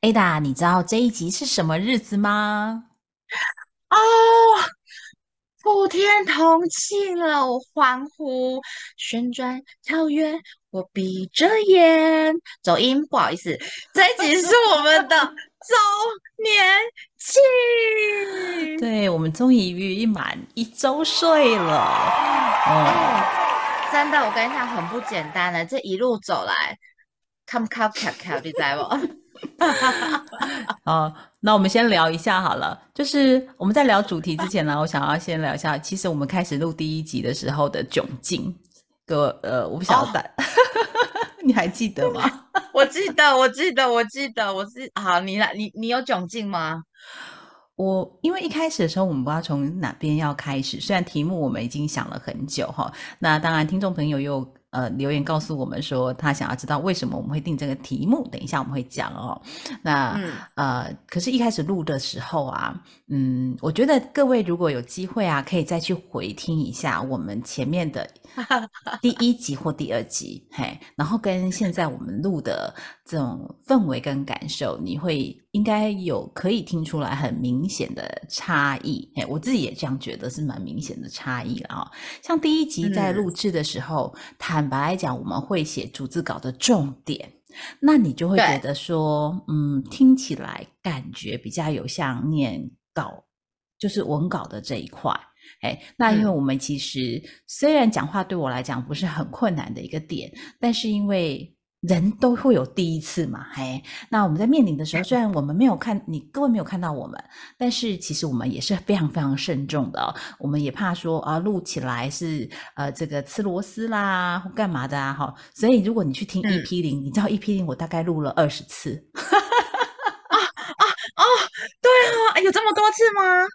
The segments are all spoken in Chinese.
Ada，你知道这一集是什么日子吗？哦，普天同庆了，我欢呼，旋转跳跃，我闭着眼。走音，不好意思，这一集是我们的周年庆。对，我们终于圆满一周岁了。哦，真的，我跟你讲，很不简单的，这一路走来，come come come come，你知道不？好，那我们先聊一下好了。就是我们在聊主题之前呢，我想要先聊一下，其实我们开始录第一集的时候的窘境。哥呃，我不晓得，你还记得吗？我记得，我记得，我记得，我是好，你来，你你有窘境吗？我因为一开始的时候，我们不知道从哪边要开始，虽然题目我们已经想了很久哈。那当然，听众朋友又。呃，留言告诉我们说，他想要知道为什么我们会定这个题目。等一下我们会讲哦。那呃，可是，一开始录的时候啊，嗯，我觉得各位如果有机会啊，可以再去回听一下我们前面的第一集或第二集，嘿，然后跟现在我们录的这种氛围跟感受，你会应该有可以听出来很明显的差异。嘿，我自己也这样觉得是蛮明显的差异了啊。像第一集在录制的时候，他。坦白来讲，我们会写逐字稿的重点，那你就会觉得说，嗯，听起来感觉比较有像念稿，就是文稿的这一块。哎，那因为我们其实虽然讲话对我来讲不是很困难的一个点，但是因为。人都会有第一次嘛，嘿，那我们在面临的时候，虽然我们没有看你，各位没有看到我们，但是其实我们也是非常非常慎重的。我们也怕说啊，录起来是呃这个吃螺丝啦或干嘛的啊，哈。所以如果你去听 EP 零，你知道 EP 零我大概录了二十次。啊啊啊！对啊，有这么多次吗？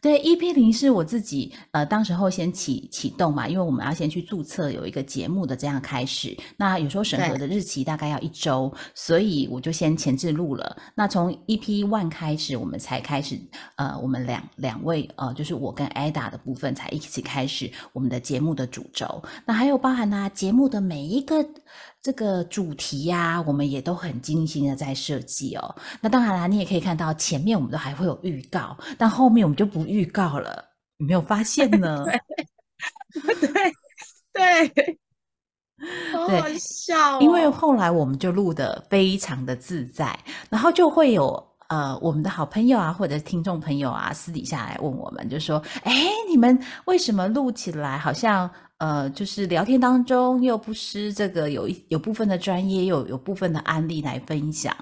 对，EP 零是我自己呃，当时候先启启动嘛，因为我们要先去注册有一个节目的这样开始。那有时候审核的日期大概要一周，所以我就先前置录了。那从 EP one 开始，我们才开始呃，我们两两位呃，就是我跟 Ada 的部分才一起开始我们的节目的主轴。那还有包含呢节目的每一个。这个主题呀，我们也都很精心的在设计哦。那当然啦，你也可以看到前面我们都还会有预告，但后面我们就不预告了。有没有发现呢？对 对对，好笑。因为后来我们就录的非常的自在，然后就会有呃我们的好朋友啊，或者听众朋友啊，私底下来问我们，就说：“哎，你们为什么录起来好像？”呃，就是聊天当中又不失这个有一有部分的专业，又有部分的案例来分享，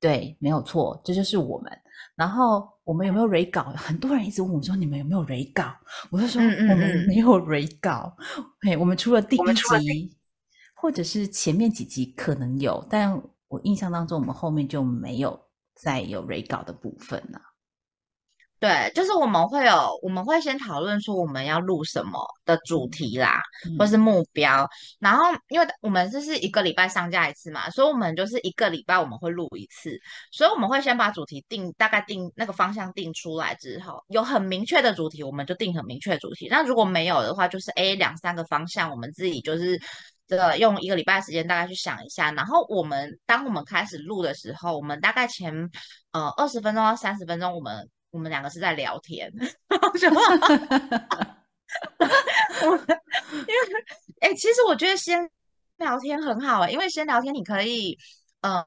对，没有错，这就是我们。然后我们有没有 re 稿？很多人一直问我说：“你们有没有 re 稿？”我就说：“我们没有 re 稿。”嘿，我们除了第一集或者是前面几集可能有，但我印象当中，我们后面就没有再有 re 稿的部分了。对，就是我们会有，我们会先讨论说我们要录什么的主题啦，或是目标。然后，因为我们这是一个礼拜上架一次嘛，所以我们就是一个礼拜我们会录一次。所以我们会先把主题定，大概定那个方向定出来之后，有很明确的主题，我们就定很明确的主题。那如果没有的话，就是 A 两三个方向，我们自己就是这个用一个礼拜时间大概去想一下。然后我们当我们开始录的时候，我们大概前呃二十分钟到三十分钟，我们。我们两个是在聊天，什么 因为哎，其实我觉得先聊天很好哎，因为先聊天你可以呃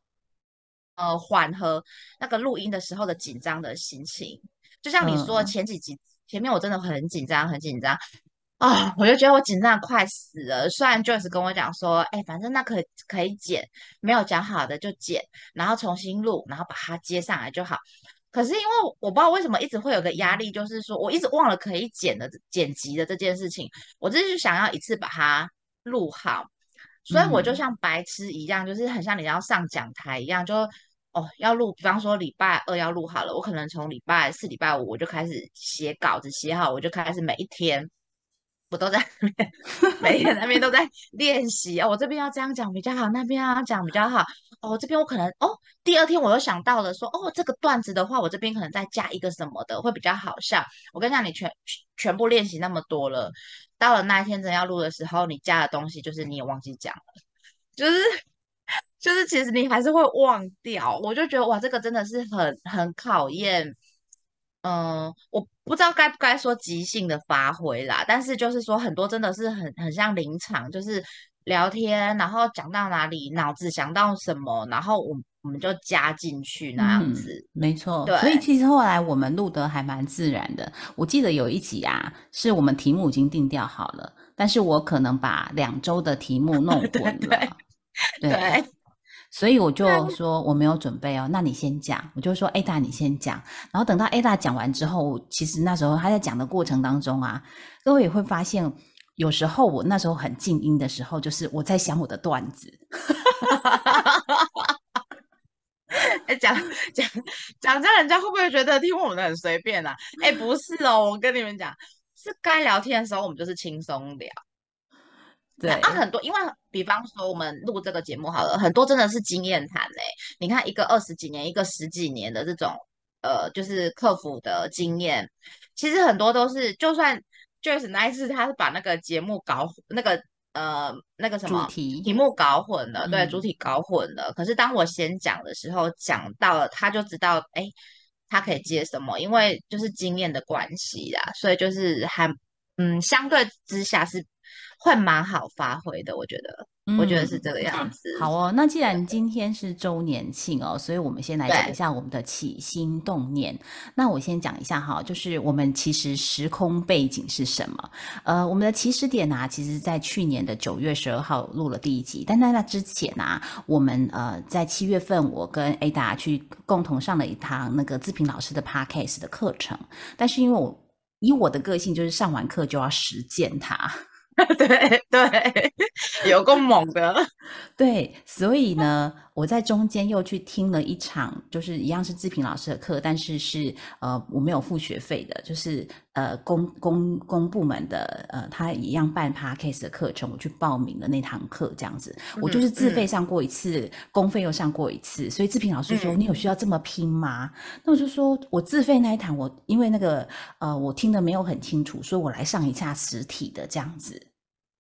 呃缓和那个录音的时候的紧张的心情。就像你说前几集前面我真的很紧张很紧张啊，我就觉得我紧张的快死了。虽然 Joyce 跟我讲说，哎，反正那可可以剪，没有讲好的就剪，然后重新录，然后把它接上来就好。可是因为我不知道为什么一直会有个压力，就是说我一直忘了可以剪的剪辑的这件事情，我就是想要一次把它录好，所以我就像白痴一样，就是很像你要上讲台一样，就哦要录，比方说礼拜二要录好了，我可能从礼拜四、礼拜五我就开始写稿子，写好我就开始每一天。我都在那边，每天那边都在练习哦。我这边要这样讲比较好，那边要讲比较好。哦，这边我可能哦，第二天我又想到了说，哦，这个段子的话，我这边可能再加一个什么的会比较好笑。我跟你讲，你全全部练习那么多了，到了那一天真要录的时候，你加的东西就是你也忘记讲了，就是就是其实你还是会忘掉。我就觉得哇，这个真的是很很考验。嗯，我不知道该不该说即兴的发挥啦，但是就是说很多真的是很很像临场，就是聊天，然后讲到哪里，脑子想到什么，然后我我们就加进去那样子。没错，对所以其实后来我们录得还蛮自然的。我记得有一集啊，是我们题目已经定调好了，但是我可能把两周的题目弄 混了。对。所以我就说我没有准备哦，那你先讲。我就说 Ada 你先讲，然后等到 Ada 讲完之后，其实那时候他在讲的过程当中啊，各位也会发现，有时候我那时候很静音的时候，就是我在想我的段子。哎，讲 讲讲这样，人家会不会觉得听我们的很随便啊？哎，不是哦，我跟你们讲，是该聊天的时候，我们就是轻松聊。对啊，很多，因为比方说我们录这个节目好了，很多真的是经验谈嘞。你看一个二十几年，一个十几年的这种，呃，就是客服的经验，其实很多都是，就算就是那一次他是把那个节目搞那个呃那个什么题题目搞混了，对，主体搞混了。可是当我先讲的时候，讲到了他就知道，哎，他可以接什么，因为就是经验的关系啦，所以就是还嗯，相对之下是。会蛮好发挥的，我觉得，我觉得是这个样子。好哦，那既然今天是周年庆哦，所以我们先来讲一下我们的起心动念。那我先讲一下哈，就是我们其实时空背景是什么？呃，我们的起始点啊，其实在去年的九月十二号录了第一集，但在那之前啊，我们呃在七月份我跟 Ada 去共同上了一堂那个自评老师的 Podcast 的课程，但是因为我以我的个性，就是上完课就要实践它。对对，有够猛的。对，所以呢，我在中间又去听了一场，就是一样是志平老师的课，但是是呃我没有付学费的，就是呃公公公部门的呃他一样办 parkcase 的课程，我去报名的那堂课，这样子，我就是自费上过一次，公费又上过一次，所以志平老师说你有需要这么拼吗？那我就说我自费那一堂，我因为那个呃我听的没有很清楚，所以我来上一下实体的这样子。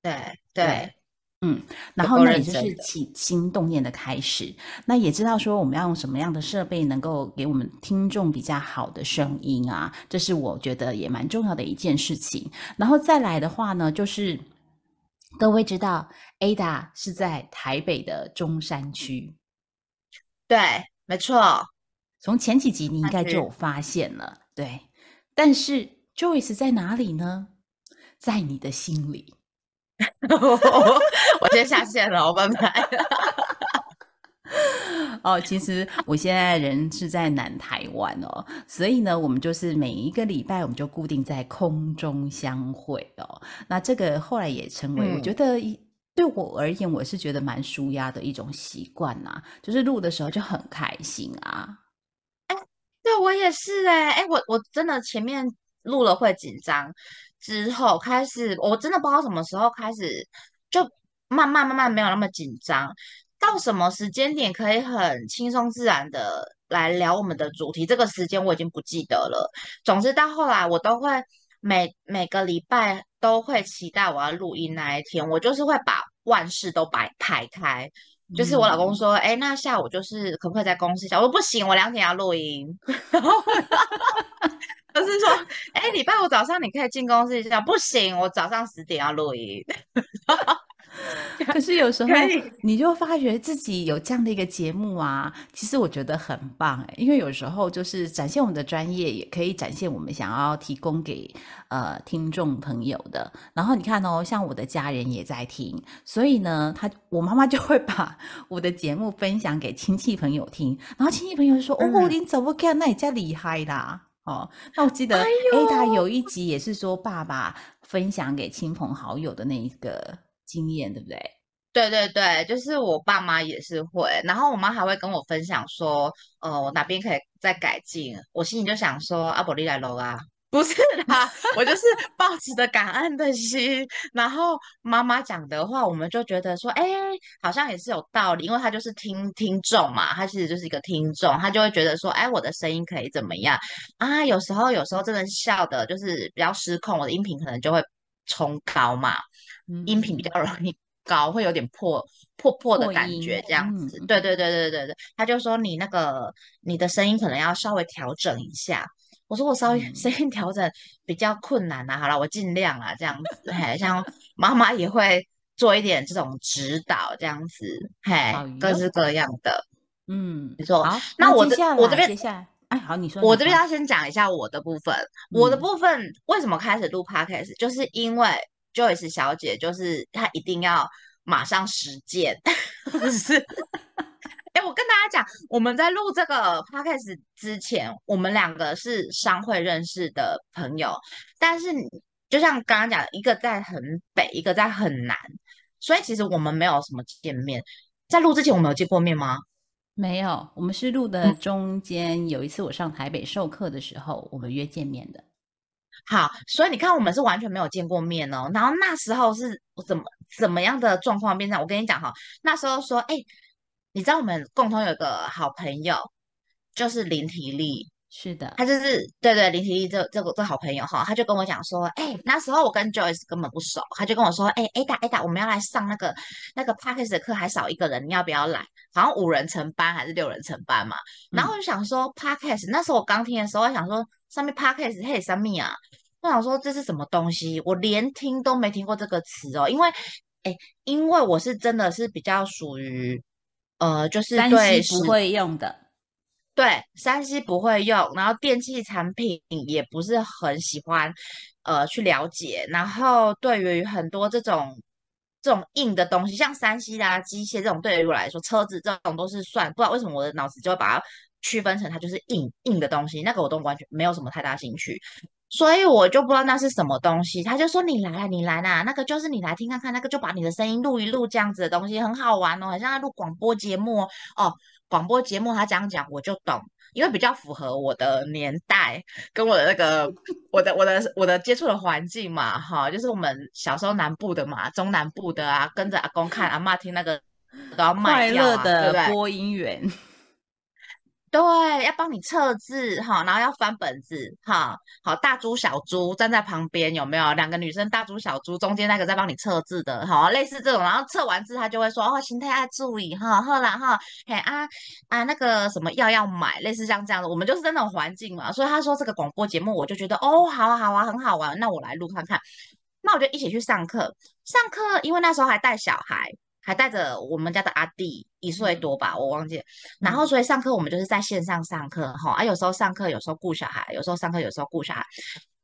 对对，嗯，然后呢，也就是起心动念的开始，那也知道说我们要用什么样的设备能够给我们听众比较好的声音啊，这是我觉得也蛮重要的一件事情。然后再来的话呢，就是各位知道，Ada 是在台北的中山区，对，没错，从前几集你应该就有发现了，对。但是 Joyce 在哪里呢？在你的心里。我先下线了，我拜拜。哦，其实我现在人是在南台湾哦，所以呢，我们就是每一个礼拜我们就固定在空中相会哦。那这个后来也成为，我觉得对我而言，我是觉得蛮舒压的一种习惯呐。就是录的时候就很开心啊。哎，对我也是哎哎，我我真的前面录了会紧张。之后开始，我真的不知道什么时候开始，就慢慢慢慢没有那么紧张。到什么时间点可以很轻松自然的来聊我们的主题？这个时间我已经不记得了。总之到后来，我都会每每个礼拜都会期待我要录音那一天。我就是会把万事都摆排开。就是我老公说：“哎，那下午就是可不可以在公司？”我说：“不行，我两点要录音。”然后。就是说，哎，礼拜五早上你可以进公司一下，不行，我早上十点要录音。可是有时候你就发觉自己有这样的一个节目啊，其实我觉得很棒哎，因为有时候就是展现我们的专业，也可以展现我们想要提供给呃听众朋友的。然后你看哦，像我的家人也在听，所以呢，他我妈妈就会把我的节目分享给亲戚朋友听，然后亲戚朋友说：“哦，你怎么看？那你家厉害啦！”哦，那我记得 Ada 有一集也是说爸爸分享给亲朋好友的那一个经验，对不对？对对对，就是我爸妈也是会，然后我妈还会跟我分享说，呃，我哪边可以再改进。我心里就想说，阿伯利来喽啊，不是啦，我就是抱持着感恩的心。然后妈妈讲的话，我们就觉得说，哎，好像也是有道理，因为他就是听听众嘛，他其实就是一个听众，他就会觉得说，哎，我的声音可以怎么样啊？有时候有时候真的笑的，就是比较失控，我的音频可能就会冲高嘛，音频比较容易。高会有点破破破的感觉，这样子，对对对对对对，他就说你那个你的声音可能要稍微调整一下。我说我稍微声音 调整比较困难啊，好了，我尽量啊，这样子，嘿，像妈妈也会做一点这种指导，这样子，嘿，各式各样的，嗯，没错。好，那我这我这边接下来，哎，好，你说，我这边要先讲一下我的部分，我的部分为什么开始录 podcast，就是因为。Joyce 小姐就是她一定要马上实践，是。哎，我跟大家讲，我们在录这个 podcast 之前，我们两个是商会认识的朋友，但是就像刚刚讲，一个在很北，一个在很南，所以其实我们没有什么见面。在录之前，我们有见过面吗？没有，我们是录的中间有一次我上台北授课的时候，我们约见面的。好，所以你看，我们是完全没有见过面哦。然后那时候是怎么怎么样的状况变成？我跟你讲哈，那时候说，哎，你知道我们共同有个好朋友，就是林体力，是的，他就是对对林体力这这个这好朋友哈，他就跟我讲说，哎，那时候我跟 Joyce 根本不熟，他就跟我说，哎，Ada Ada，我们要来上那个那个 Parkes 的课，还少一个人，你要不要来？好像五人成班还是六人成班嘛。然后我就想说 Parkes，那时候我刚听的时候，我想说。上面么啊？我想说这是什么东西，我连听都没听过这个词哦。因为，哎，因为我是真的是比较属于，呃，就是对不会用的，对山西不会用，然后电器产品也不是很喜欢，呃，去了解。然后对于很多这种这种硬的东西，像山西啊、机械这种，对于我来说，车子这种都是算，不知道为什么我的脑子就会把它。区分成它就是硬硬的东西，那个我都完全没有什么太大兴趣，所以我就不知道那是什么东西。他就说你来，你来啦，那个就是你来听看看，那个就把你的声音录一录，这样子的东西很好玩哦，好像在录广播节目哦。广播节目他这样讲我就懂，因为比较符合我的年代跟我的那个我的我的我的接触的环境嘛，哈，就是我们小时候南部的嘛，中南部的啊，跟着阿公看阿妈听那个都要卖掉啊，对不对？播音员。对，要帮你测字哈，然后要翻本子哈。好，大猪小猪站在旁边，有没有两个女生？大猪小猪中间那个在帮你测字的，好，类似这种。然后测完字，他就会说哦，心态要注意哈，后来哈，嘿啊啊，那个什么药要买，类似像这样的。我们就是在那种环境嘛，所以他说这个广播节目，我就觉得哦，好啊好啊，很好玩，那我来录看看。那我就一起去上课，上课，因为那时候还带小孩。还带着我们家的阿弟一岁多吧，我忘记。然后所以上课我们就是在线上上课哈，啊有时候上课，有时候顾小孩，有时候上课，有时候顾小孩，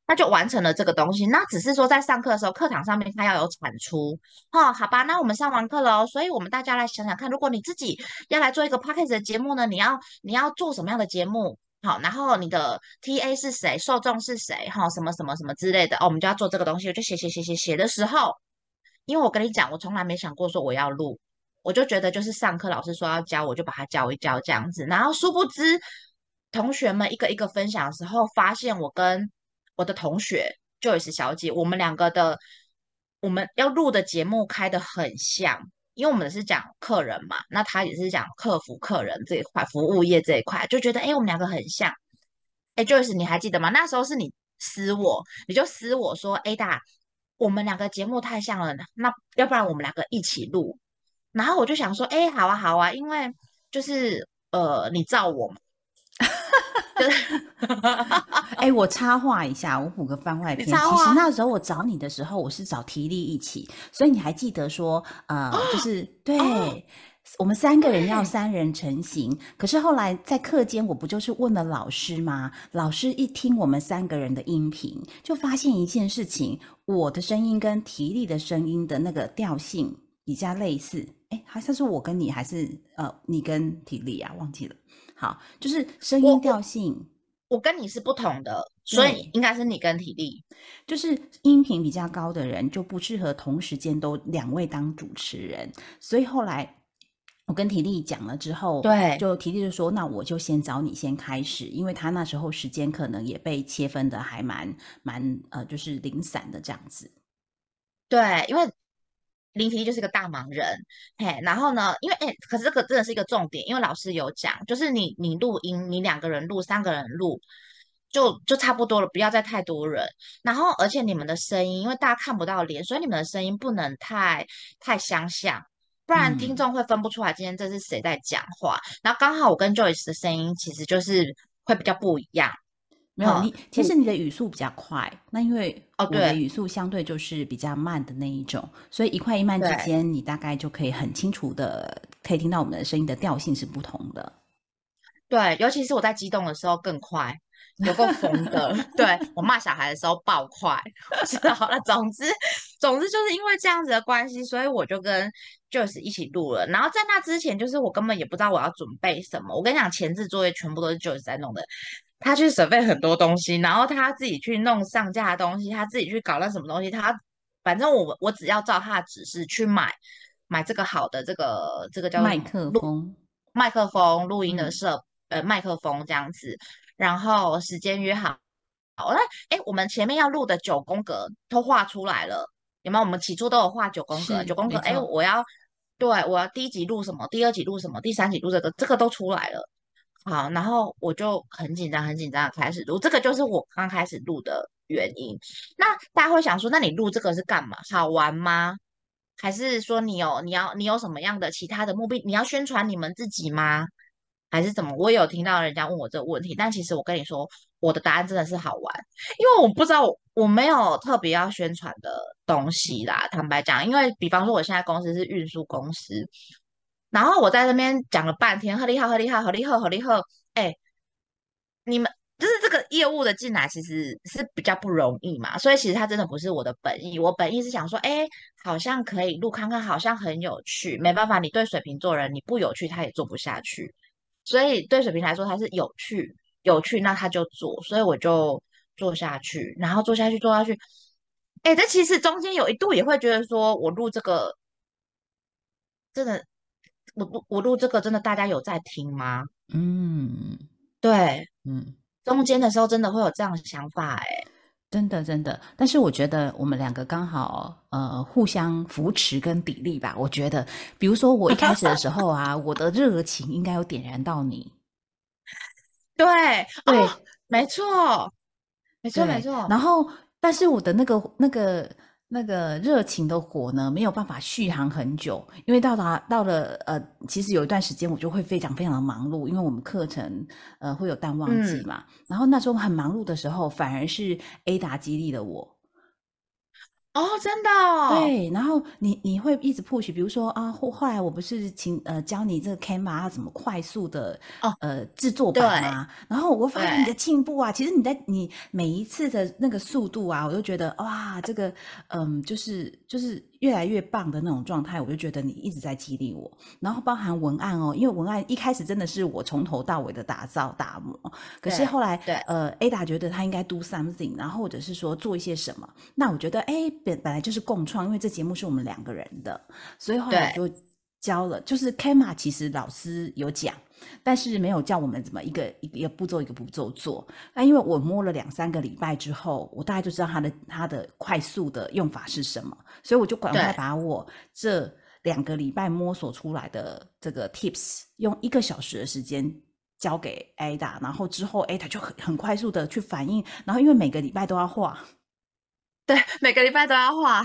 那就完成了这个东西。那只是说在上课的时候，课堂上面它要有产出哦，好吧？那我们上完课了，所以我们大家来想想看，如果你自己要来做一个 p a c k a g e 的节目呢，你要你要做什么样的节目？好，然后你的 TA 是谁，受众是谁？哈，什么什么什么之类的哦，我们就要做这个东西，我就写写写写写的时候。因为我跟你讲，我从来没想过说我要录，我就觉得就是上课老师说要教，我就把它教一教这样子。然后殊不知，同学们一个一个分享的时候，发现我跟我的同学 Joyce 小姐，我们两个的我们要录的节目开的很像，因为我们是讲客人嘛，那他也是讲客服客人这一块，服务业这一块，就觉得哎，我们两个很像。哎，Joyce，你还记得吗？那时候是你私我，你就私我说，哎大。我们两个节目太像了，那要不然我们两个一起录。然后我就想说，哎，好啊，好啊，因为就是呃，你照我嘛。哎，我插话一下，我补个番外篇。其实那时候我找你的时候，我是找提力一起，所以你还记得说，呃，就是对。我们三个人要 三人成行，可是后来在课间，我不就是问了老师吗？老师一听我们三个人的音频，就发现一件事情：我的声音跟提力的声音的那个调性比较类似。哎，好像是我跟你，还是呃你跟体力啊？忘记了。好，就是声音调性我跟你是不同的，所以应该是你跟体力，就是音频比较高的人就不适合同时间都两位当主持人，所以后来我跟体力讲了之后，对，就体力就说，那我就先找你先开始，因为他那时候时间可能也被切分的还蛮蛮呃，就是零散的这样子。对，因为。林体就是个大忙人，嘿，然后呢，因为哎，可是这个真的是一个重点，因为老师有讲，就是你你录音，你两个人录，三个人录，就就差不多了，不要再太多人。然后，而且你们的声音，因为大家看不到脸，所以你们的声音不能太太相像，不然听众会分不出来今天这是谁在讲话。然后刚好我跟 Joyce 的声音其实就是会比较不一样。没有你，其实你的语速比较快，那因为哦，我的语速相对就是比较慢的那一种，所以一快一慢之间，你大概就可以很清楚的可以听到我们的声音的调性是不同的。对，尤其是我在激动的时候更快，有够疯的。对我骂小孩的时候爆快，我知道了。总之，总之就是因为这样子的关系，所以我就跟 Joyce 一起录了。然后在那之前，就是我根本也不知道我要准备什么。我跟你讲，前置作业全部都是 Joyce 在弄的。他去准备很多东西，然后他自己去弄上架的东西，他自己去搞那什么东西，他反正我我只要照他的指示去买买这个好的这个这个叫麦克风麦克风录音的设呃麦克风这样子，然后时间约好，好了，哎，我们前面要录的九宫格都画出来了，有没有？我们起初都有画九宫格，九宫格，哎，我要对我要第一集录什么，第二集录什么，第三集录这个，这个都出来了。好，然后我就很紧张，很紧张的开始录，这个就是我刚开始录的原因。那大家会想说，那你录这个是干嘛？好玩吗？还是说你有你要你有什么样的其他的目的？你要宣传你们自己吗？还是怎么？我有听到人家问我这个问题，但其实我跟你说，我的答案真的是好玩，因为我不知道我没有特别要宣传的东西啦。坦白讲，因为比方说我现在公司是运输公司。然后我在那边讲了半天，好厉害，好厉害，好厉害，好厉害！哎，你们就是这个业务的进来，其实是比较不容易嘛。所以其实他真的不是我的本意，我本意是想说，哎，好像可以录看看，好像很有趣。没办法，你对水瓶座人，你不有趣，他也做不下去。所以对水瓶来说，它是有趣，有趣，那他就做。所以我就做下去，然后做下去，做下去。哎，这其实中间有一度也会觉得说，我录这个真的。我不我录这个真的大家有在听吗？嗯，对，嗯，中间的时候真的会有这样的想法，哎，真的真的。但是我觉得我们两个刚好呃互相扶持跟砥砺吧。我觉得，比如说我一开始的时候啊，我的热情应该有点燃到你。对对，没错，没错没错。然后，但是我的那个那个。那个热情的火呢，没有办法续航很久，因为到达到了呃，其实有一段时间我就会非常非常的忙碌，因为我们课程呃会有淡旺季嘛，然后那时候很忙碌的时候，反而是 A 达激励了我。哦，真的，哦对，然后你你会一直 push，比如说啊，后后来我不是请呃教你这个 camera 要怎么快速的哦呃制作版吗？然后我发现你的进步啊，其实你在你每一次的那个速度啊，我都觉得哇，这个嗯，就是就是。越来越棒的那种状态，我就觉得你一直在激励我。然后包含文案哦，因为文案一开始真的是我从头到尾的打造打磨，可是后来，对，呃，Ada 觉得他应该 do something，然后或者是说做一些什么。那我觉得，哎，本本来就是共创，因为这节目是我们两个人的，所以后来就教了。就是 k a m a 其实老师有讲。但是没有叫我们怎么一个一个步骤一个步骤做。那因为我摸了两三个礼拜之后，我大概就知道它的它的快速的用法是什么，所以我就赶快把我这两个礼拜摸索出来的这个 tips 用一个小时的时间交给 Ada，然后之后 Ada 就很很快速的去反应。然后因为每个礼拜都要画，对，每个礼拜都要画。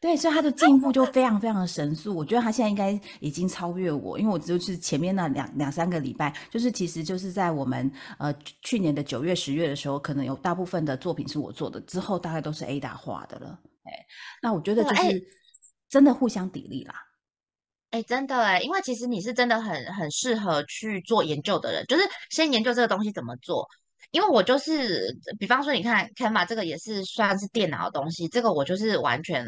对，所以他的进步就非常非常的神速。我觉得他现在应该已经超越我，因为我就是前面那两两三个礼拜，就是其实就是在我们呃去年的九月、十月的时候，可能有大部分的作品是我做的，之后大概都是 Ada 画的了。哎，那我觉得就是真的互相砥砺啦。哎，真的哎，因为其实你是真的很很适合去做研究的人，就是先研究这个东西怎么做。因为我就是，比方说，你看 Canva 这个也是算是电脑的东西，这个我就是完全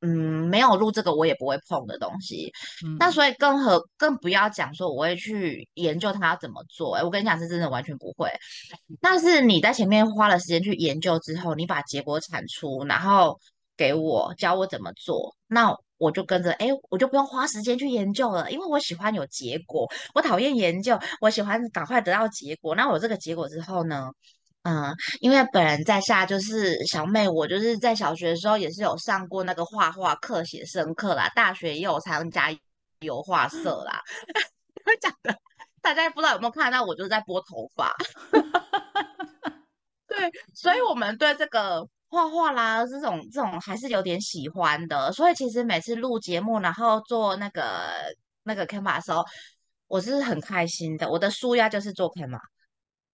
嗯，没有录这个我也不会碰的东西。那所以更何更不要讲说我会去研究它要怎么做。哎，我跟你讲是真的完全不会。但是你在前面花了时间去研究之后，你把结果产出，然后给我教我怎么做，那我就跟着，哎，我就不用花时间去研究了，因为我喜欢有结果。我讨厌研究，我喜欢赶快得到结果。那我这个结果之后呢？嗯，因为本人在下就是小妹，我就是在小学的时候也是有上过那个画画课、写生课啦，大学也有参加油画社啦。会讲的，大家不知道有没有看到，我就是在拨头发。对，所以我们对这个画画啦，这种这种还是有点喜欢的。所以其实每次录节目，然后做那个那个 camera 的时候，我是很开心的。我的书压就是做 camera。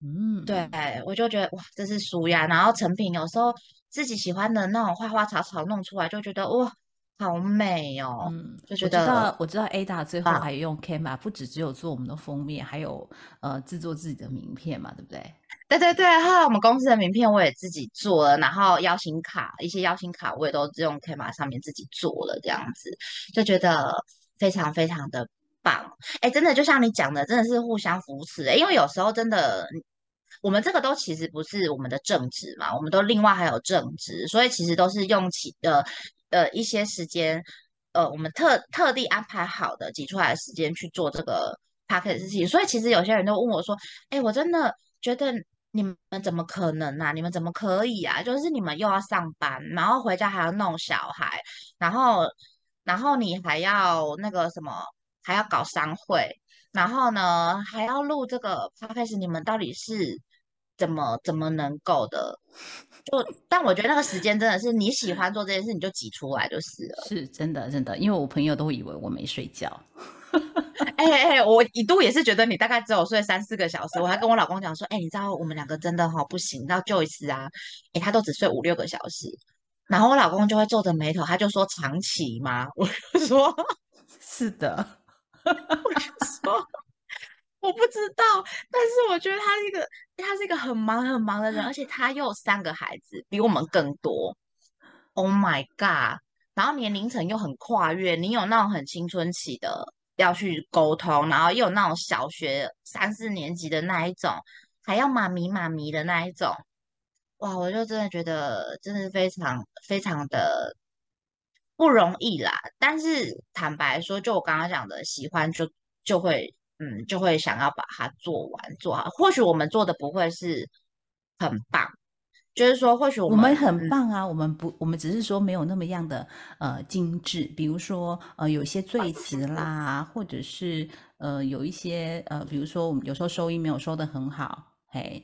嗯，对，我就觉得哇，这是书呀，然后成品有时候自己喜欢的那种花花草草弄出来，就觉得哇，好美哦。嗯，就觉得我知道 Ada 最后还用 Camera，不止只有做我们的封面，还有呃制作自己的名片嘛，对不对？对对对，还有我们公司的名片我也自己做了，然后邀请卡一些邀请卡我也都用 Camera 上面自己做了，这样子就觉得非常非常的棒。哎，真的就像你讲的，真的是互相扶持。因为有时候真的。我们这个都其实不是我们的正职嘛，我们都另外还有正职，所以其实都是用起呃呃一些时间，呃我们特特地安排好的挤出来的时间去做这个 p a c k e t 事情。所以其实有些人都问我说：“哎，我真的觉得你们怎么可能啊？你们怎么可以啊？就是你们又要上班，然后回家还要弄小孩，然后然后你还要那个什么，还要搞商会，然后呢还要录这个 p a c k e t 你们到底是？”怎么怎么能够的？就但我觉得那个时间真的是你喜欢做这件事，你就挤出来就是了。是真的，真的，因为我朋友都以为我没睡觉。哎哎，我一度也是觉得你大概只有睡三四个小时。我还跟我老公讲说，哎，你知道我们两个真的哈不行，到就一次啊，哎，他都只睡五六个小时。然后我老公就会皱着眉头，他就说长期吗？我就说是的。我就说。我不知道，但是我觉得他是一个，他是一个很忙很忙的人，而且他又三个孩子，比我们更多。Oh my god！然后年龄层又很跨越，你有那种很青春期的要去沟通，然后又有那种小学三四年级的那一种，还要妈咪妈咪的那一种。哇，我就真的觉得真的是非常非常的不容易啦。但是坦白说，就我刚刚讲的，喜欢就就会。嗯，就会想要把它做完做好。或许我们做的不会是很棒，就是说，或许我们很棒啊。我们不，我们只是说没有那么样的呃精致。比如说呃，有一些赘词啦，或者是呃有一些呃，比如说我们有时候收音没有收的很好。嘿，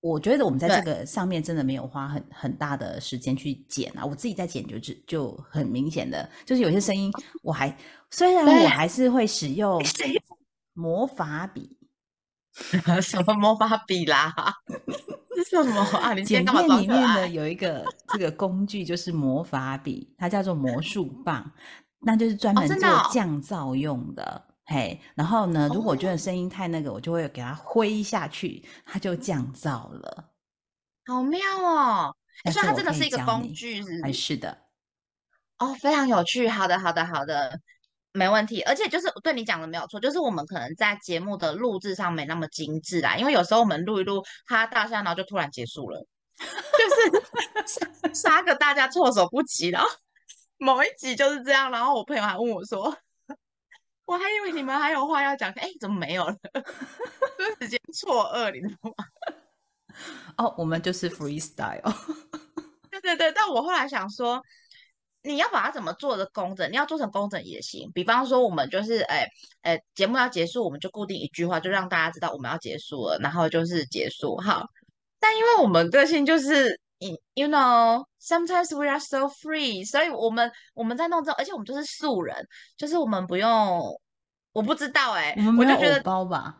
我觉得我们在这个上面真的没有花很很大的时间去剪啊。我自己在剪就就就很明显的，就是有些声音我还虽然我还是会使用。魔法笔？什么魔法笔啦？是什么啊？简片里面呢有一个这个工具，就是魔法笔，它叫做魔术棒，那就是专门做降噪用的。嘿，然后呢，如果觉得声音太那个，我就会给它挥下去，它就降噪了。好妙哦！所以它真的是一个工具，是是的。哦，非常有趣。好的，好的，好的。没问题，而且就是对你讲的没有错，就是我们可能在节目的录制上没那么精致啦，因为有时候我们录一录，哈大笑，然后就突然结束了，就是 杀个大家措手不及，然后某一集就是这样，然后我朋友还问我说，我还以为你们还有话要讲，哎，怎么没有了？就直接错愕，你知道吗？哦，我们就是 freestyle，对对对，但我后来想说。你要把它怎么做的工整，你要做成工整也行。比方说，我们就是，哎，哎，节目要结束，我们就固定一句话，就让大家知道我们要结束了，然后就是结束。好，但因为我们个性就是，你，you know，sometimes we are so free，所以我们我们在弄这，而且我们就是素人，就是我们不用，我不知道，哎，我就觉得包吧，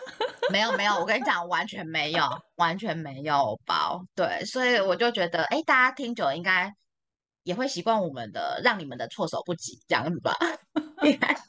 没有没有，我跟你讲，完全没有，完全没有包，对，所以我就觉得，哎，大家听久应该。也会习惯我们的，让你们的措手不及这样子吧。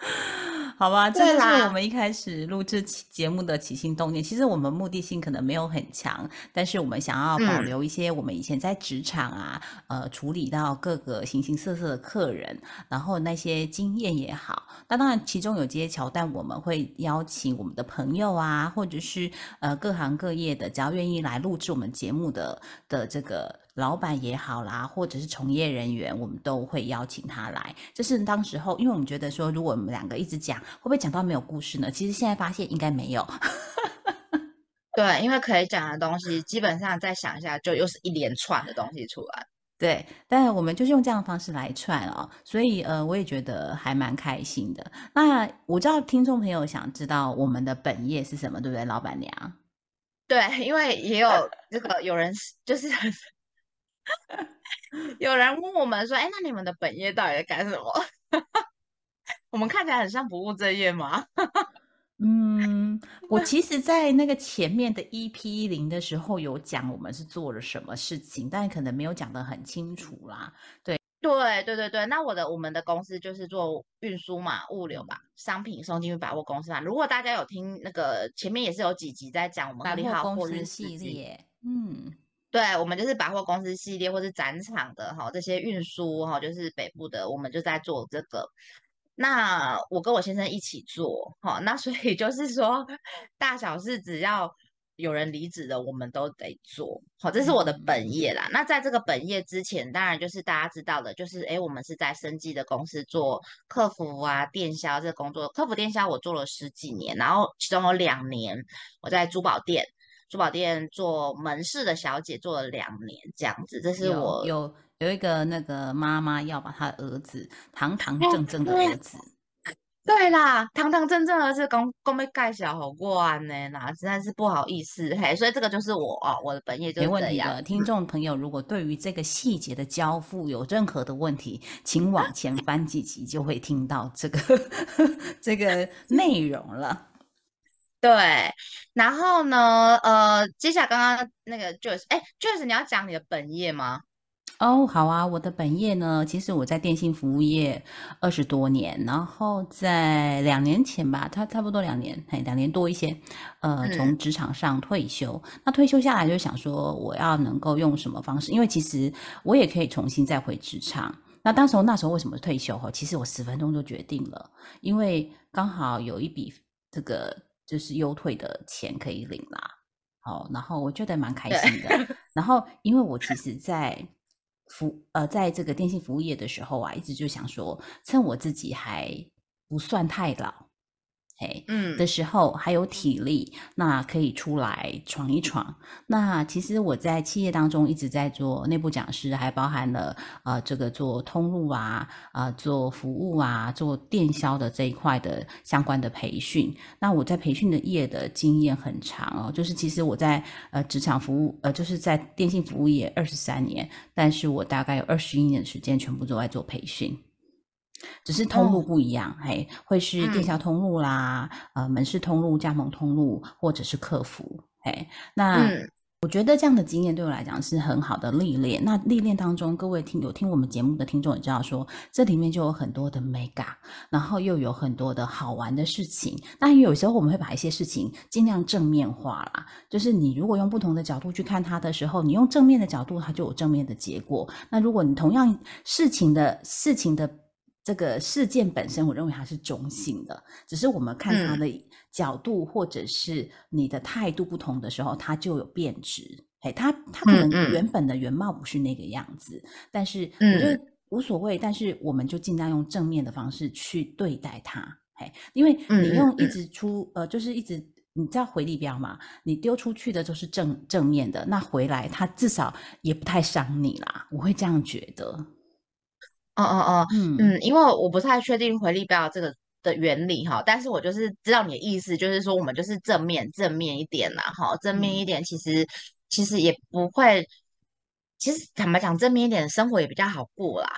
好吧，这就是我们一开始录制节目的起心动念。其实我们目的性可能没有很强，但是我们想要保留一些我们以前在职场啊，呃，处理到各个形形色色的客人，然后那些经验也好。那当然，其中有这些桥段，我们会邀请我们的朋友啊，或者是呃各行各业的，只要愿意来录制我们节目的的这个。老板也好啦，或者是从业人员，我们都会邀请他来。这是当时候，因为我们觉得说，如果我们两个一直讲，会不会讲到没有故事呢？其实现在发现应该没有。对，因为可以讲的东西，基本上再想一下，就又是一连串的东西出来。对，但我们就是用这样的方式来串哦，所以呃，我也觉得还蛮开心的。那我知道听众朋友想知道我们的本业是什么，对不对，老板娘？对，因为也有这个有人 就是。有人问我们说：“哎，那你们的本业到底在干什么？” 我们看起来很像不务正业吗？嗯，我其实，在那个前面的 EP 零的时候有讲我们是做了什么事情，但可能没有讲得很清楚啦。对，对，对，对，对。那我的我们的公司就是做运输嘛，物流嘛，商品送进去百货公司嘛。如果大家有听那个前面也是有几集在讲我们百货公司系列，嗯。对，我们就是百货公司系列或是展场的哈，这些运输哈，就是北部的，我们就在做这个。那我跟我先生一起做哈，那所以就是说，大小事只要有人离职的，我们都得做。好，这是我的本业啦。那在这个本业之前，当然就是大家知道的，就是诶，我们是在生技的公司做客服啊、电销这个工作。客服电销我做了十几年，然后其中有两年我在珠宝店。珠宝店做门市的小姐做了两年，这样子，这是我有有一个那个妈妈要把她儿子堂堂正正的儿子，对啦，堂堂正正儿子公公被盖小好过安呢，那实在是不好意思嘿，所以这个就是我哦，我的本业就是这样。听众朋友，如果对于这个细节的交付有任何的问题，请往前翻几集，就会听到这个 这个内容了。对，然后呢？呃，接下来刚刚那个 Joyce，哎，Joyce，你要讲你的本业吗？哦，好啊，我的本业呢，其实我在电信服务业二十多年，然后在两年前吧，他差不多两年，嘿，两年多一些，呃，从职场上退休。那退休下来就想说，我要能够用什么方式？因为其实我也可以重新再回职场。那当时候那时候为什么退休？哈，其实我十分钟就决定了，因为刚好有一笔这个。就是优退的钱可以领啦，哦，然后我觉得蛮开心的。然后因为我其 实，在服呃，在这个电信服务业的时候啊，一直就想说，趁我自己还不算太老。嘿，嗯的时候还有体力，那可以出来闯一闯。那其实我在企业当中一直在做内部讲师，还包含了呃这个做通路啊，啊做服务啊，做电销的这一块的相关的培训。那我在培训的业的经验很长哦，就是其实我在呃职场服务呃就是在电信服务业二十三年，但是我大概有二十一年的时间全部都在做培训。只是通路不一样，嘿，会是电销通路啦，呃，门市通路、加盟通路，或者是客服，嘿，那我觉得这样的经验对我来讲是很好的历练。那历练当中，各位听有听我们节目的听众也知道，说这里面就有很多的美感，然后又有很多的好玩的事情。那有时候我们会把一些事情尽量正面化啦，就是你如果用不同的角度去看它的时候，你用正面的角度，它就有正面的结果。那如果你同样事情的事情的。这个事件本身，我认为它是中性的，只是我们看它的角度或者是你的态度不同的时候，它就有变质。哎，它它可能原本的原貌不是那个样子，但是我觉得无所谓。但是我们就尽量用正面的方式去对待它。哎，因为你用一直出呃，就是一直你知道回力标嘛，你丢出去的都是正正面的，那回来它至少也不太伤你啦。我会这样觉得。哦哦哦，嗯嗯，因为我不太确定回力标这个的原理哈，但是我就是知道你的意思，就是说我们就是正面正面一点啦，哈，正面一点，其实其实也不会，其实坦白讲，正面一点的生活也比较好过啦，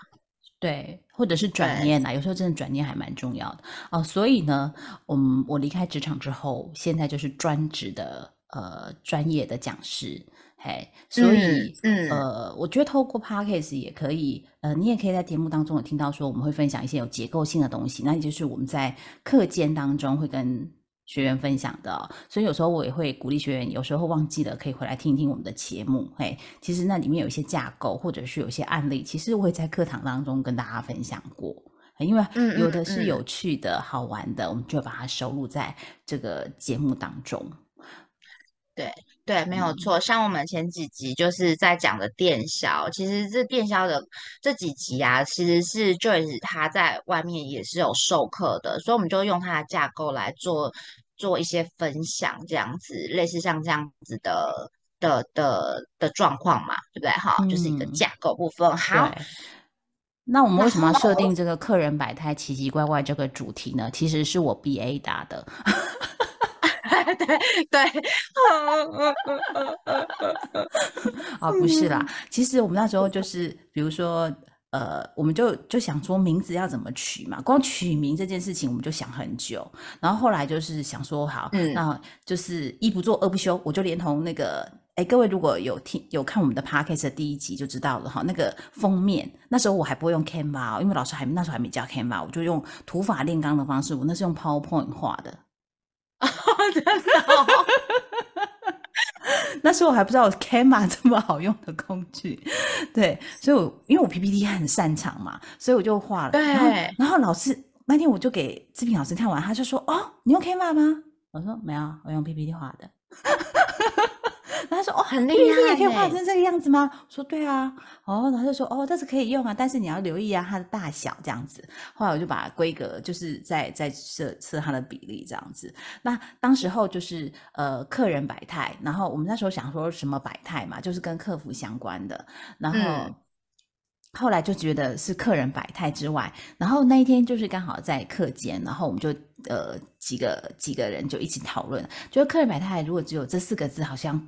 对，或者是转念啦，有时候真的转念还蛮重要的哦。所以呢，我我离开职场之后，现在就是专职的呃专业的讲师。嘿，所以，嗯呃，我觉得透过 podcast 也可以，呃，你也可以在节目当中有听到说，我们会分享一些有结构性的东西，那也就是我们在课间当中会跟学员分享的。所以有时候我也会鼓励学员，有时候忘记了可以回来听一听我们的节目。嘿，其实那里面有一些架构，或者是有一些案例，其实我会在课堂当中跟大家分享过。因为有的是有趣的好玩的，我们就把它收录在这个节目当中。对。对，没有错。像我们前几集就是在讲的电销，其实这电销的这几集啊，其实是 Joyce 他在外面也是有授课的，所以我们就用他的架构来做做一些分享，这样子类似像这样子的的的的状况嘛，对不对？哈，就是一个架构部分。好，那我们为什么要设定这个客人百态奇奇怪怪这个主题呢？其实是我 BA 打的。对 对，啊，不是啦，其实我们那时候就是，比如说，呃，我们就就想说名字要怎么取嘛，光取名这件事情我们就想很久，然后后来就是想说，好，那就是一不做二不休，我就连同那个，哎，各位如果有听有看我们的 podcast 的第一集就知道了哈，那个封面那时候我还不会用 Canva，因为老师还那时候还没教 Canva，我就用土法炼钢的方式，我那是用 PowerPoint 画的。真的，那时候我还不知道 Canva 这么好用的工具，对，所以我因为我 PPT 很擅长嘛，所以我就画了。对，然后老师那天我就给志平老师看完，他就说：“哦，你用 Canva 吗？”我说：“没有，我用 PPT 画的。” 他说：“哦，很厉害，也可以画成这个样子吗？”我说：“对啊。”哦，然后就说：“哦，这是可以用啊，但是你要留意啊，它的大小这样子。”后来我就把规格就是在在设设它的比例这样子。那当时候就是呃客人百态，然后我们那时候想说什么百态嘛，就是跟客服相关的。然后后来就觉得是客人百态之外，然后那一天就是刚好在课间，然后我们就呃几个几个人就一起讨论，觉得客人百态如果只有这四个字，好像。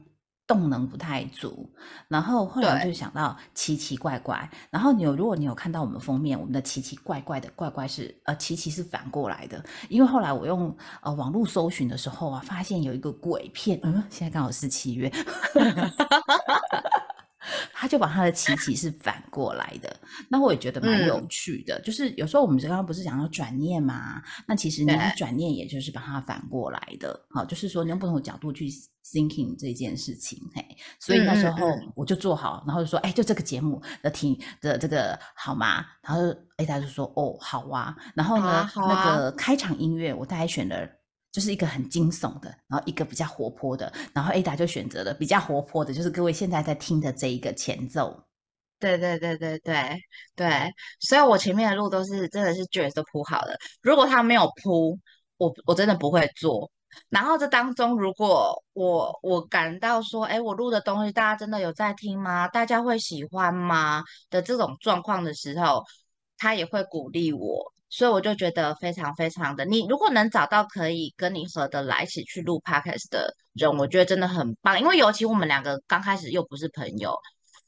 动能不太足，然后后来我就想到奇奇怪怪。然后你有，如果你有看到我们封面，我们的奇奇怪怪的怪怪是呃奇奇是反过来的，因为后来我用呃网络搜寻的时候啊，发现有一个鬼片，嗯，现在刚好是七月。他就把他的奇奇是反过来的，那我也觉得蛮有趣的。就是有时候我们刚刚不是讲要转念嘛，那其实你转念也就是把它反过来的。好，就是说你用不同的角度去 thinking 这件事情。嘿，所以那时候我就做好，然后就说，哎，就这个节目的题的这个好吗？然后哎，他就说，哦，好啊。然后呢，那个开场音乐我大概选了。就是一个很惊悚的，然后一个比较活泼的，然后 Ada 就选择了比较活泼的，就是各位现在在听的这一个前奏。对对对对对对，所以我前面的路都是真的是 j 都铺好了。如果他没有铺，我我真的不会做。然后这当中，如果我我感到说，哎，我录的东西大家真的有在听吗？大家会喜欢吗？的这种状况的时候，他也会鼓励我。所以我就觉得非常非常的，你如果能找到可以跟你合得来一起去录 podcast 的人，我觉得真的很棒。因为尤其我们两个刚开始又不是朋友，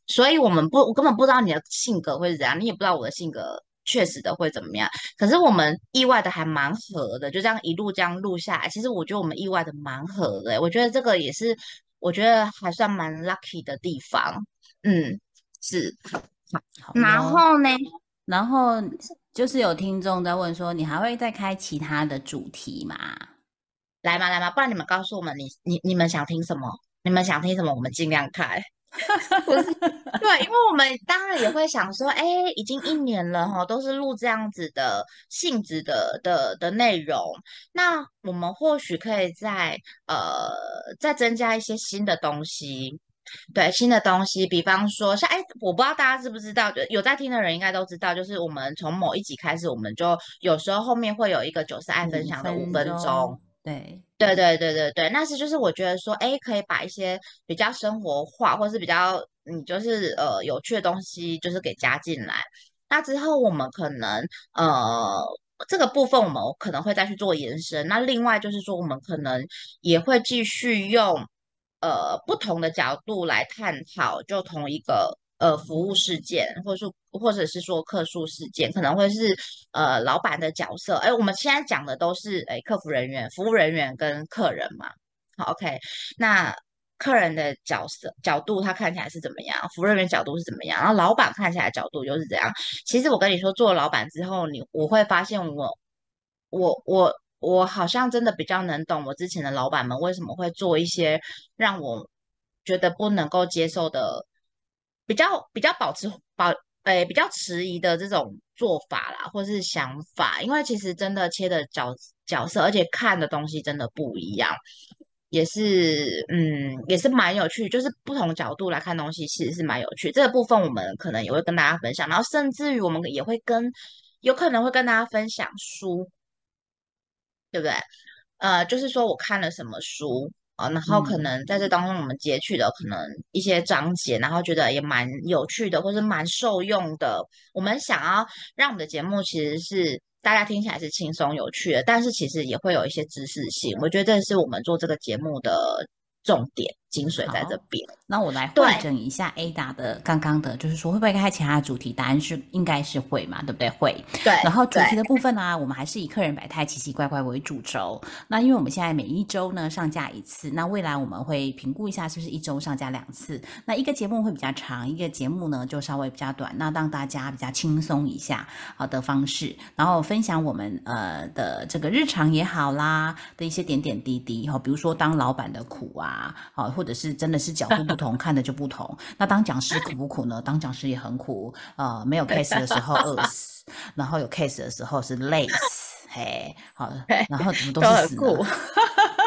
所以我们不，我根本不知道你的性格会是怎样，你也不知道我的性格确实的会怎么样。可是我们意外的还蛮合的，就这样一路这样录下来，其实我觉得我们意外的蛮合的。我觉得这个也是我觉得还算蛮 lucky 的地方。嗯，是。然后呢？然后。就是有听众在问说，你还会再开其他的主题吗？来嘛来嘛，不然你们告诉我们，你你你们想听什么？你们想听什么？我们尽量开。不是 对，因为我们当然也会想说，哎，已经一年了哈，都是录这样子的性质的的的内容，那我们或许可以再呃再增加一些新的东西。对新的东西，比方说像哎，我不知道大家知不知道，就有在听的人应该都知道，就是我们从某一集开始，我们就有时候后面会有一个九十爱分享的五分钟。对对对对对对，那是就是我觉得说，哎，可以把一些比较生活化，或是比较你就是呃有趣的东西，就是给加进来。那之后我们可能呃这个部分我们可能会再去做延伸。那另外就是说，我们可能也会继续用。呃，不同的角度来探讨，就同一个呃服务事件，或者说或者是说客诉事件，可能会是呃老板的角色。哎，我们现在讲的都是哎客服人员、服务人员跟客人嘛。好，OK，那客人的角色角度他看起来是怎么样，服务人员角度是怎么样，然后老板看起来角度又是怎样？其实我跟你说，做了老板之后，你我会发现我我我我好像真的比较能懂我之前的老板们为什么会做一些让我觉得不能够接受的，比较比较保持保诶比较迟疑的这种做法啦，或是想法，因为其实真的切的角角色，而且看的东西真的不一样。也是，嗯，也是蛮有趣，就是不同角度来看东西，其实是蛮有趣。这个部分我们可能也会跟大家分享，然后甚至于我们也会跟，有可能会跟大家分享书，对不对？呃，就是说我看了什么书啊，然后可能在这当中我们截取的可能一些章节，然后觉得也蛮有趣的，或是蛮受用的。我们想要让我们的节目其实是。大家听起来是轻松有趣的，但是其实也会有一些知识性。我觉得这是我们做这个节目的重点。精髓在这边。那我来会整一下 Ada 的刚刚的，就是说会不会开其他的主题？答案是应该是会嘛，对不对？会。对。然后主题的部分呢，我们还是以客人百态、奇奇怪怪为主轴。那因为我们现在每一周呢上架一次，那未来我们会评估一下是不是一周上架两次。那一个节目会比较长，一个节目呢就稍微比较短，那让大家比较轻松一下好的方式，然后分享我们呃的这个日常也好啦的一些点点滴滴哈，比如说当老板的苦啊，好或。或者是真的是角度不同，看的就不同。那当讲师苦不苦呢？当讲师也很苦，呃，没有 case 的时候饿死，然后有 case 的时候是累死，嘿，好，然后怎么都是死。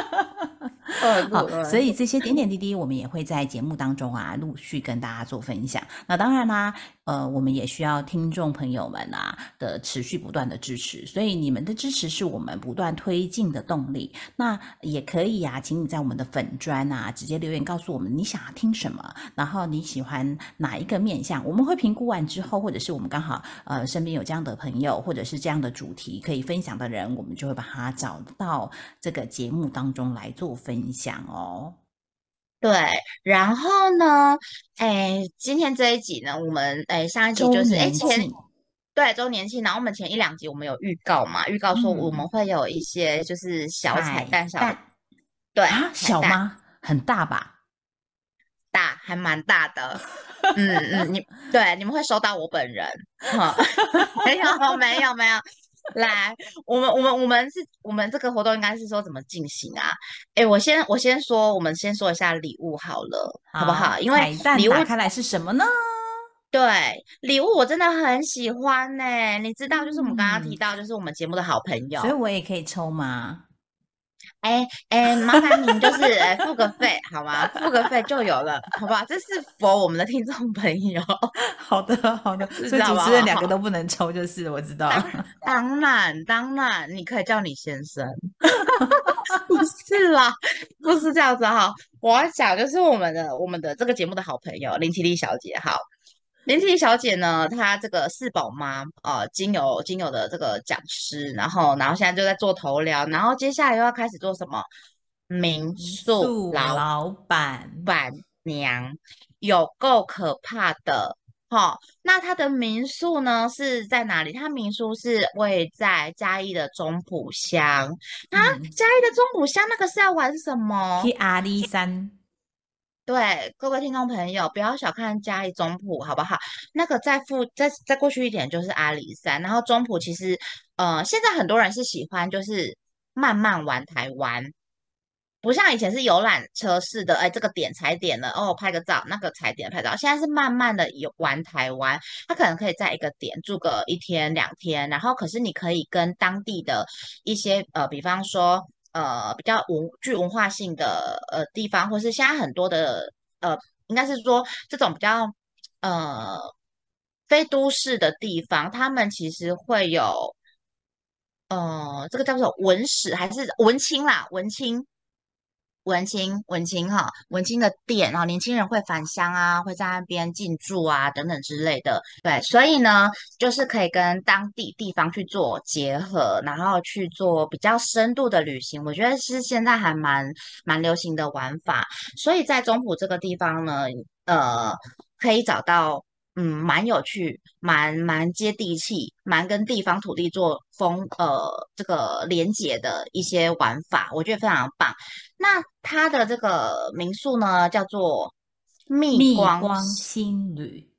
好，所以这些点点滴滴，我们也会在节目当中啊，陆续跟大家做分享。那当然啦，呃，我们也需要听众朋友们啊的持续不断的支持，所以你们的支持是我们不断推进的动力。那也可以啊，请你在我们的粉砖啊直接留言告诉我们你想要听什么，然后你喜欢哪一个面向，我们会评估完之后，或者是我们刚好呃身边有这样的朋友，或者是这样的主题可以分享的人，我们就会把它找到这个节目当中来做分。影响哦，对，然后呢，哎，今天这一集呢，我们哎上一集就是哎前对周年庆，然后我们前一两集我们有预告嘛，预告说我们会有一些就是小彩蛋，小对啊，小吗？很大吧？大，还蛮大的。嗯嗯，你对你们会收到我本人？没有没有没有。来，我们我们我们是，我们这个活动应该是说怎么进行啊？哎，我先我先说，我们先说一下礼物好了，好不好？因为礼物打开来是什么呢？对，礼物我真的很喜欢呢。你知道，就是我们刚刚提到，就是我们节目的好朋友，所以我也可以抽吗？哎哎，麻烦您就是哎付个费好吗？付个费就有了，好不好？这是否我们的听众朋友？好的好 的，所以主持人两个都不能抽，就是我知道。当然当然，你可以叫你先生，不是啦，不是这样子哈。我要讲就是我们的我们的这个节目的好朋友林奇丽小姐，好。林婷小姐呢，她这个四宝妈啊，精油精油的这个讲师，然后然后现在就在做头疗，然后接下来又要开始做什么民宿老板板娘，有够可怕的哦。那她的民宿呢是在哪里？她民宿是位在嘉义的中埔乡啊，嘉义的中埔乡那个是要玩什么？去阿里山。对各位听众朋友，不要小看嘉义中埔，好不好？那个再附再再过去一点就是阿里山，然后中埔其实呃，现在很多人是喜欢就是慢慢玩台湾，不像以前是游览车式的，哎，这个点踩点了哦，拍个照，那个踩点拍照，现在是慢慢的游玩台湾，他可能可以在一个点住个一天两天，然后可是你可以跟当地的一些呃，比方说。呃，比较文具文化性的呃地方，或是现在很多的呃，应该是说这种比较呃非都市的地方，他们其实会有呃，这个叫做文史还是文青啦，文青。文青，文青哈，文青的店，然后年轻人会返乡啊，会在那边进驻啊，等等之类的。对，所以呢，就是可以跟当地地方去做结合，然后去做比较深度的旅行。我觉得是现在还蛮蛮流行的玩法。所以在中埔这个地方呢，呃，可以找到嗯蛮有趣、蛮蛮接地气、蛮跟地方土地做风呃这个连结的一些玩法，我觉得非常棒。那它的这个民宿呢，叫做蜜蜜光光新旅，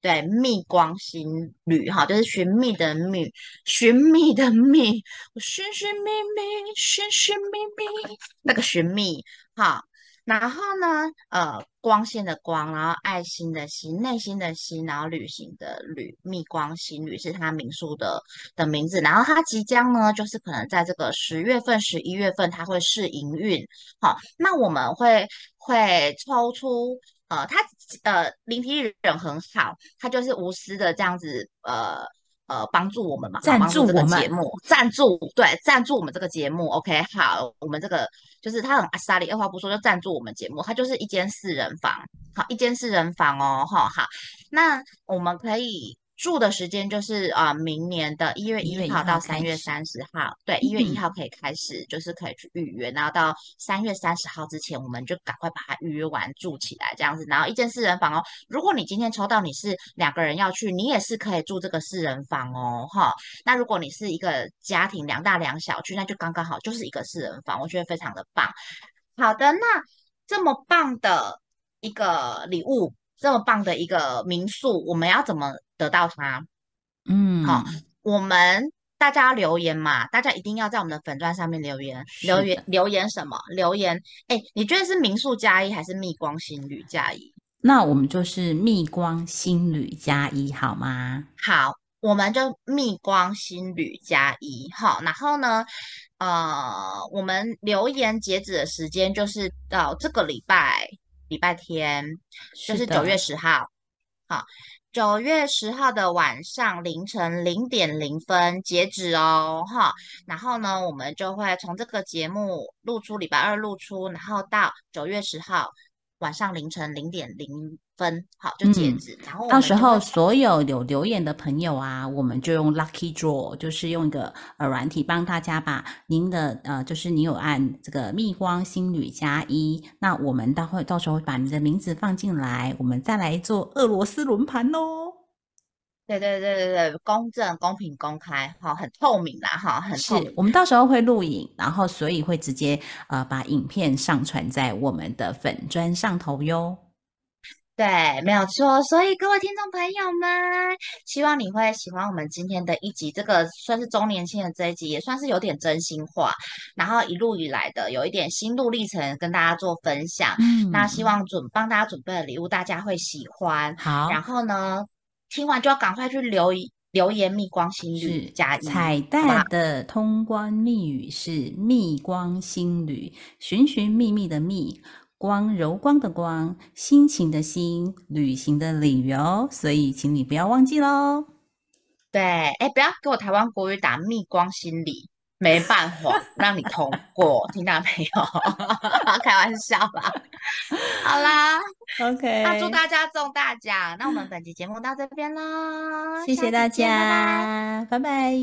对，蜜光新旅哈，就是寻觅的觅，寻觅的觅，寻寻觅觅，寻寻觅觅，那个寻觅哈。然后呢，呃，光线的光，然后爱心的心，内心的心，然后旅行的旅，蜜光心旅是它民宿的的名字。然后它即将呢，就是可能在这个十月份、十一月份，它会试营运。好，那我们会会抽出。呃，他呃，灵体人很好，他就是无私的这样子，呃呃，帮助我们嘛，赞助我们节目，赞助对，赞助我们这个节目，OK，好，我们这个就是他很阿萨里，二话不说就赞助我们节目，他就是一间四人房，好，一间四人房哦，哈，好，那我们可以。住的时间就是啊、呃明年的一月一号号到三月三十号，对，一月一嗯号可以开始，就是可以去预约，然后到三月三十号之前，我们就赶快把它预约完住起来，这样子。然后一间四人房哦，如果你今天抽到你是两个人要去，你也是可以住这个四人房哦，哈。那如果你是一个家庭两大两小去，那就刚刚好，就是一个四人房，我觉得非常的棒。好的，那这么棒的一个礼物，这么棒的一个民宿，我们要怎么得到它？嗯，好，我们大家留言嘛，大家一定要在我们的粉钻上面留言，留言留言什么？留言，哎，你觉得是民宿加一还是蜜光新旅加一？那我们就是蜜光新旅加一好吗？好，我们就蜜光新旅加一，好，然后呢，呃，我们留言截止的时间就是到这个礼拜礼拜天，就是九月十号，好，九月十号的晚上凌晨零点零分截止哦，哈，然后呢，我们就会从这个节目录出，礼拜二录出，然后到九月十号晚上凌晨零点零分，好，就截嗯止，然后到时候所有有留言的朋友啊，我们就用 Lucky Draw，就是用一个呃软体帮大家把您的呃，就是你有按这个蜜光星女加一，那我们到会到时候会把你的名字放进来，我们再来做俄罗斯轮盘哦。对对对对对，公正、公平、公开，好，很透明啦，哈，很透明。是我们到时候会录影，然后所以会直接呃把影片上传在我们的粉砖上头哟。对，没有错。所以各位听众朋友们，希望你会喜欢我们今天的一集，这个算是周年庆的这一集，也算是有点真心话，然后一路以来的有一点心路历程跟大家做分享。嗯那希望准帮大家准备的礼物大家会喜欢。好，然后呢，听完就要赶快去留一留言蜜光心是旅加一，彩蛋的通关密语是蜜光心旅，寻寻觅觅的觅，光柔光的光，心情的心，旅行的旅哦，所以请你不要忘记喽。对，哎，不要给我台湾国语打蜜光心理，没办法让你通过，听到没有？开玩笑吧。好啦，OK，那祝大家中大奖。那我们本期节目到这边啦，谢谢大家，拜拜